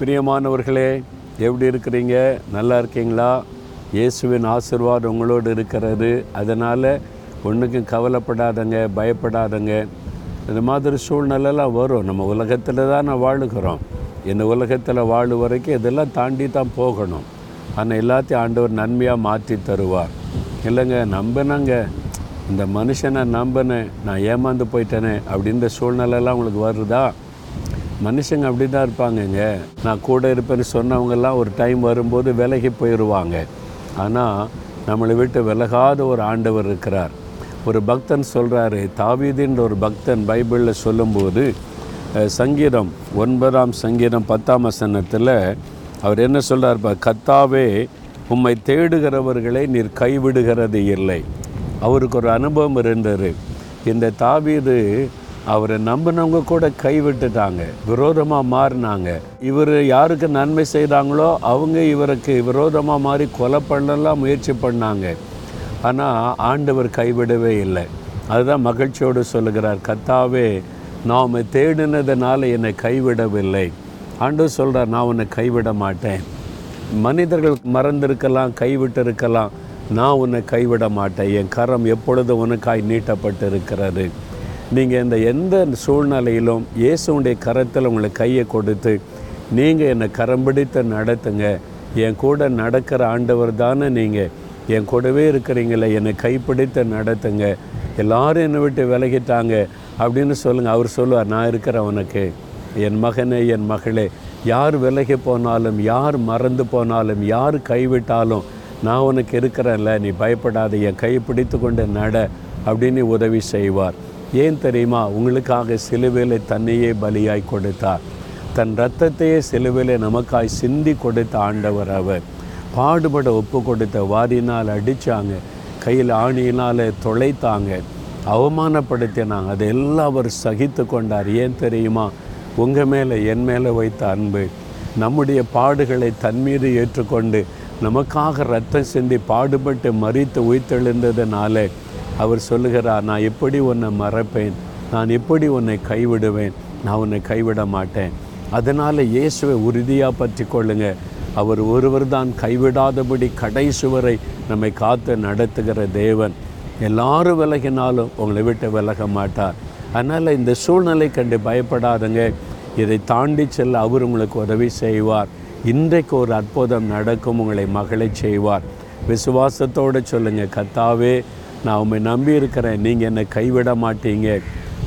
பிரியமானவர்களே எப்படி இருக்கிறீங்க? நல்லா இருக்கீங்களா? இயேசுவின் ஆசிர்வாதம் உங்களோடு இருக்கிறது. அதனால் ஒன்றுக்கும் கவலைப்படாதங்க பயப்படாதங்க. இந்த மாதிரி சூழ்நிலைலாம் வரும். நம்ம உலகத்தில் தான் வாழுகிறோம். இந்த உலகத்தில் வாழு வரைக்கும் இதெல்லாம் தாண்டி தான் போகணும். ஆனால் எல்லாத்தையும் ஆண்டவர் நன்மையாக மாற்றி தருவார். இல்லைங்க நம்பினாங்க. இந்த மனுஷனை நம்பினேன். நான் ஏமாந்து போயிட்டேனே அப்படின்ற சூழ்நிலைலாம் உங்களுக்கு வருதா? மனுஷங்க அப்படி தான் இருப்பாங்கங்க. நான் கூட இருப்பேன்னு சொன்னவங்கெல்லாம் ஒரு டைம் வரும்போது விலகி போயிடுவாங்க ஆனால் நம்மளை விட்டு விலகாத ஒரு ஆண்டவர் இருக்கிறார். ஒரு பக்தன் சொல்கிறாரு தாவீதின்ற ஒரு பக்தன் பைபிளில் சொல்லும்போது சங்கீதம் ஒன்பதாம் சங்கீதம் பத்தாம் வசனத்தில் அவர் என்ன சொல்கிறார் கத்தாவே உம்மை தேடுகிறவர்களை நீர் கைவிடுகிறது இல்லை. அவருக்கு ஒரு அனுபவம் இருந்தது. இந்த தாவீது அவரை நம்பினவங்க கூட கைவிட்டுட்டாங்க. விரோதமாக மாறினாங்க. இவர் யாருக்கு நன்மை செய்கிறாங்களோ அவங்க இவருக்கு விரோதமாக மாறி கொலை பண்ணலாம் முயற்சி பண்ணாங்க. ஆனால் ஆண்டவர் கைவிடவே இல்லை. அதுதான் மகிழ்ச்சியோடு சொல்லுகிறார் கத்தாவே நாம் தேடினதுனால என்னை கைவிடவில்லை. ஆண்டவர் சொல்கிறார் நான் உன்னை கைவிட மாட்டேன். மனிதர்கள் மறந்திருக்கலாம் கைவிட்டு இருக்கலாம் நான் உன்னை கைவிட மாட்டேன். என் கரம் எப்பொழுதும் உனக்காய் நீட்டப்பட்டு இருக்கிறது நீங்கள் இந்த எந்த சூழ்நிலையிலும் இயேசுடைய கரத்தில் உங்களை கையை கொடுத்து நீங்கள் என்னை கரம் பிடித்து நடத்துங்க. என் கூட நடக்கிற ஆண்டவர் தானே நீங்கள் என் கூடவே இருக்கிறீங்களே என்னை கைப்பிடித்து நடத்துங்க. எல்லாரும் என்னை விட்டு விலகிட்டாங்க அப்படின்னு சொல்லுங்கள் அவர் சொல்லுவார் நான் இருக்கிறேன் உனக்கு. என் மகனே என் மகளே யார் விலகி போனாலும் யார் மறந்து போனாலும் யார் கைவிட்டாலும் நான் உனக்கு இருக்கிறேன்ல. நீ பயப்படாத என் கை பிடித்து கொண்டு நட அப்படின்னு உதவி செய்வார். ஏன் தெரியுமா? உங்களுக்காக சிலுவையில் தன்னையே பலியாய் கொடுத்தார். தன் இரத்தத்தையே சிலுவையிலே நமக்காய் சிந்தி கொடுத்த ஆண்டவர் அவர். பாடுபட ஒப்பு கொடுத்த வாரினால் அடித்தாங்க கையில் ஆணியினால் தொலைத்தாங்க. அவமானப்படுத்தினாங்க. அதையெல்லாம் அவர் சகித்து கொண்டார். ஏன் தெரியுமா? உங்கள் மேலே என் மேலே வைத்த அன்பு. நம்முடைய பாடுகளை தன் மீது ஏற்றுக்கொண்டு நமக்காக ரத்தம் சிந்தி பாடுபட்டு மறித்து உயிர்த்தெழுந்ததுனால அவர் சொல்லுகிறார் நான் எப்படி உன்னை மறப்பேன்? நான் எப்படி உன்னை கைவிடுவேன்? நான் உன்னை கைவிட மாட்டேன். அதனால் இயேசுவை உறுதியாக பற்றி கொள்ளுங்க. அவர் ஒருவர் தான் கைவிடாதபடி கடைசி வரை நம்மை காத்து நடத்துகிற தேவன். எல்லாரும் விலகினாலும் உங்களை விட்டு விலக மாட்டார். அதனால் இந்த சூழ்நிலை கண்டு பயப்படாதுங்க. இதை தாண்டி செல்ல அவர் உங்களுக்கு உதவி செய்வார். இன்றைக்கு ஒரு அற்புதம் நடக்கும் உங்களை மகளை செய்வார். விசுவாசத்தோடு சொல்லுங்கள் கத்தாவே நான் உண்மை நம்பி இருக்கிறேன். நீங்கள் என்னை கைவிட மாட்டீங்க.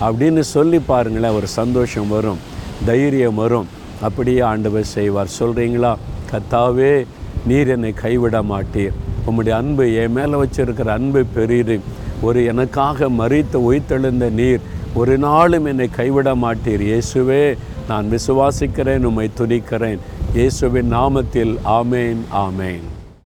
அப்படின்னு சொல்லி பாருங்களேன் ஒரு சந்தோஷம் வரும் தைரியம் வரும். அப்படியே ஆண்டவர் செய்வார். சொல்கிறீங்களா கத்தாவே நீர் என்னை கைவிட மாட்டீர். உம்முடைய அன்பு என் மேலே வச்சிருக்கிற அன்பு பெரியது. ஒரு எனக்காக மறித்து உயிர்த்தெழுந்த நீர் ஒரு நாளும் என்னை கைவிட மாட்டீர். இயேசுவே நான் விசுவாசிக்கிறேன் உம்மை துணிக்கிறேன் இயேசுவின் நாமத்தில் ஆமேன் ஆமேன்.